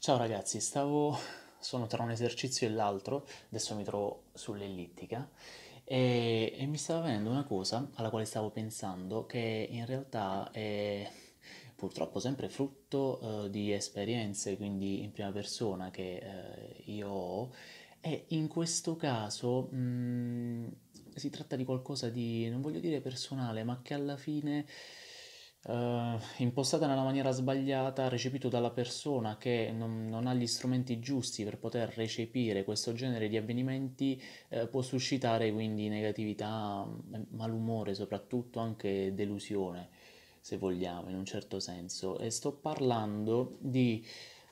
Ciao ragazzi, stavo... sono tra un esercizio e l'altro, adesso mi trovo sull'ellittica e, e mi stava venendo una cosa alla quale stavo pensando che in realtà è purtroppo sempre frutto eh, di esperienze, quindi in prima persona che eh, io ho e in questo caso mh, si tratta di qualcosa di, non voglio dire personale, ma che alla fine eh, impostata nella maniera sbagliata, recepito dalla persona che non, non ha gli strumenti giusti per poter recepire questo genere di avvenimenti, eh, può suscitare quindi negatività, m- malumore, soprattutto anche delusione, se vogliamo, in un certo senso. E sto parlando di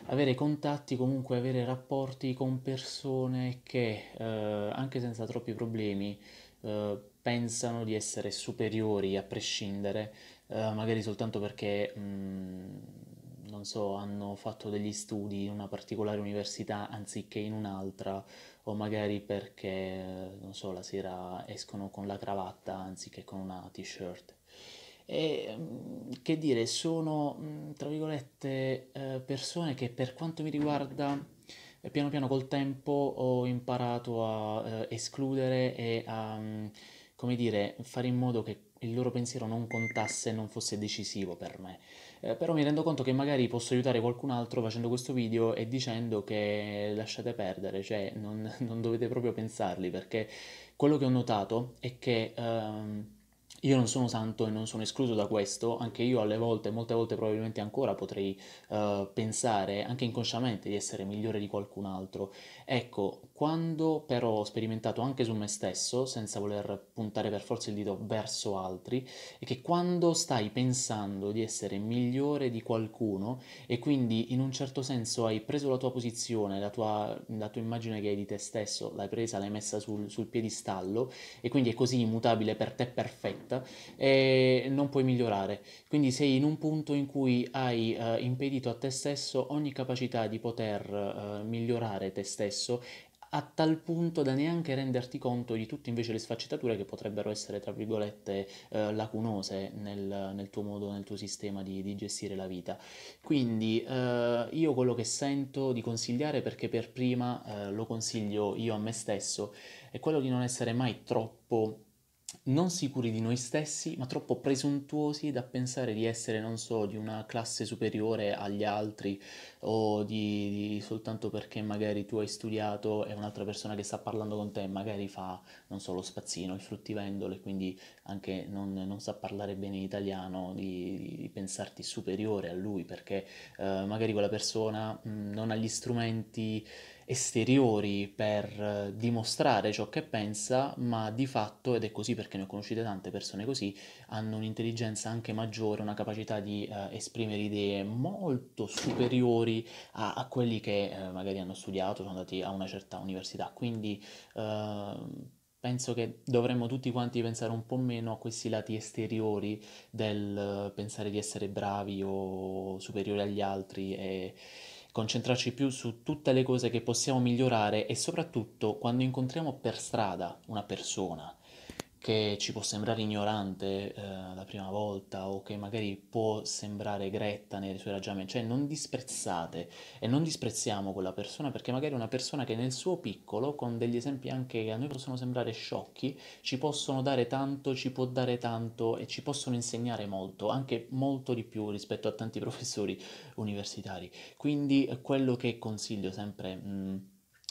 avere contatti, comunque avere rapporti con persone che, eh, anche senza troppi problemi, eh, pensano di essere superiori a prescindere eh, magari soltanto perché, mh, non so, hanno fatto degli studi in una particolare università anziché in un'altra, o magari perché, non so, la sera escono con la cravatta anziché con una t-shirt. E mh, che dire, sono, mh, tra virgolette, eh, persone che per quanto mi riguarda, eh, piano piano col tempo ho imparato a escludere e a, come dire, fare in modo che il loro pensiero non contasse e non fosse decisivo per me. Eh, però mi rendo conto che magari posso aiutare qualcun altro facendo questo video e dicendo che lasciate perdere, cioè non, non dovete proprio pensarli, perché quello che ho notato è che ehm, io non sono santo e non sono escluso da questo, anche io alle volte, molte volte probabilmente ancora potrei eh, pensare, anche inconsciamente, di essere migliore di qualcun altro. Ecco, quando però ho sperimentato anche su me stesso, senza voler puntare per forza il dito verso altri, è che quando stai pensando di essere migliore di qualcuno e quindi in un certo senso hai preso la tua posizione, la tua, la tua immagine che hai di te stesso, l'hai presa, l'hai messa sul, sul piedistallo e quindi è così immutabile per te perfetta, e non puoi migliorare. Quindi sei in un punto in cui hai eh, impedito a te stesso ogni capacità di poter eh, migliorare te stesso a tal punto da neanche renderti conto di tutte invece le sfaccettature che potrebbero essere, tra virgolette, eh, lacunose nel, nel, tuo modo, nel tuo sistema di, di gestire la vita. Quindi eh, io quello che sento di consigliare, perché per prima eh, lo consiglio io a me stesso, è quello di non essere mai troppo non sicuri di noi stessi, ma troppo presuntuosi da pensare di essere, non so, di una classe superiore agli altri o di, di soltanto perché magari tu hai studiato e un'altra persona che sta parlando con te magari fa, non so, lo spazzino, il fruttivendolo e quindi anche non, non sa parlare bene italiano, di, di, pensarti superiore a lui perché eh, magari quella persona mh, non ha gli strumenti esteriori per eh, dimostrare ciò che pensa, ma di fatto, ed è così perché ne ho conosciute tante persone così, hanno un'intelligenza anche maggiore, una capacità di eh, esprimere idee molto superiori a, a quelli che eh, magari hanno studiato, sono andati a una certa università. Quindi eh, penso che dovremmo tutti quanti pensare un po' meno a questi lati esteriori del pensare di essere bravi o superiori agli altri e concentrarci più su tutte le cose che possiamo migliorare e soprattutto quando incontriamo per strada una persona che ci può sembrare ignorante eh, la prima volta o che magari può sembrare gretta nei suoi ragionamenti, cioè non disprezzate e non disprezziamo quella persona perché magari è una persona che nel suo piccolo, con degli esempi anche che a noi possono sembrare sciocchi, ci possono dare tanto, ci può dare tanto e ci possono insegnare molto, anche molto di più rispetto a tanti professori universitari. Quindi quello che consiglio sempre... Mh, mm,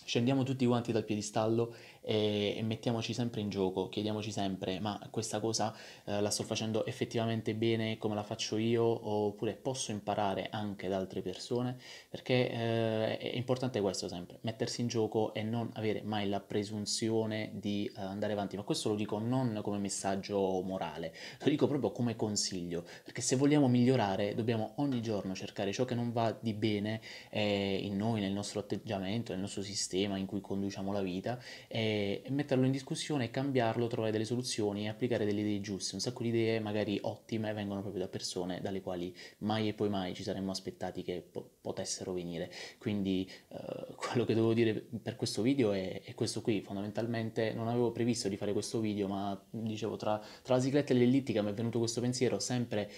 scendiamo tutti quanti dal piedistallo e, e, mettiamoci sempre in gioco, chiediamoci sempre ma questa cosa eh, la sto facendo effettivamente bene come la faccio io oppure posso imparare anche da altre persone? Perché eh, è importante questo sempre, mettersi in gioco e non avere mai la presunzione di eh, andare avanti, ma questo lo dico non come messaggio morale, lo dico proprio come consiglio, perché se vogliamo migliorare dobbiamo ogni giorno cercare ciò che non va di bene eh, in noi, nel nostro atteggiamento, nel nostro sistema in cui conduciamo la vita e metterlo in discussione, cambiarlo, trovare delle soluzioni e applicare delle idee giuste. Un sacco di idee magari ottime vengono proprio da persone dalle quali mai e poi mai ci saremmo aspettati che po- potessero venire. Quindi eh, quello che devo dire per questo video è, è, questo qui. Fondamentalmente non avevo previsto di fare questo video, ma dicevo tra, tra la cicletta e l'ellittica mi è venuto questo pensiero sempre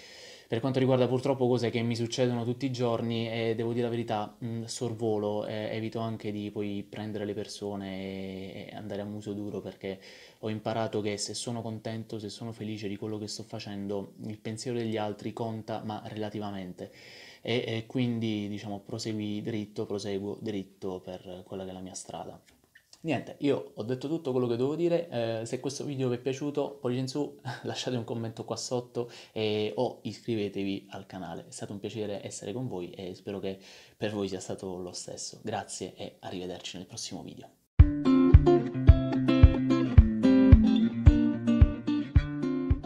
Per quanto riguarda purtroppo cose che mi succedono tutti i giorni, e devo dire la verità, mh, sorvolo, eh, evito anche di poi prendere le persone e, e andare a muso duro perché ho imparato che se sono contento, se sono felice di quello che sto facendo, il pensiero degli altri conta, ma relativamente. E, e quindi, diciamo, prosegui dritto, proseguo dritto per quella che è la mia strada. Niente, io ho detto tutto quello che dovevo dire, eh, se questo video vi è piaciuto pollice in su, lasciate un commento qua sotto e, o iscrivetevi al canale, è stato un piacere essere con voi e spero che per voi sia stato lo stesso. Grazie e arrivederci nel prossimo video.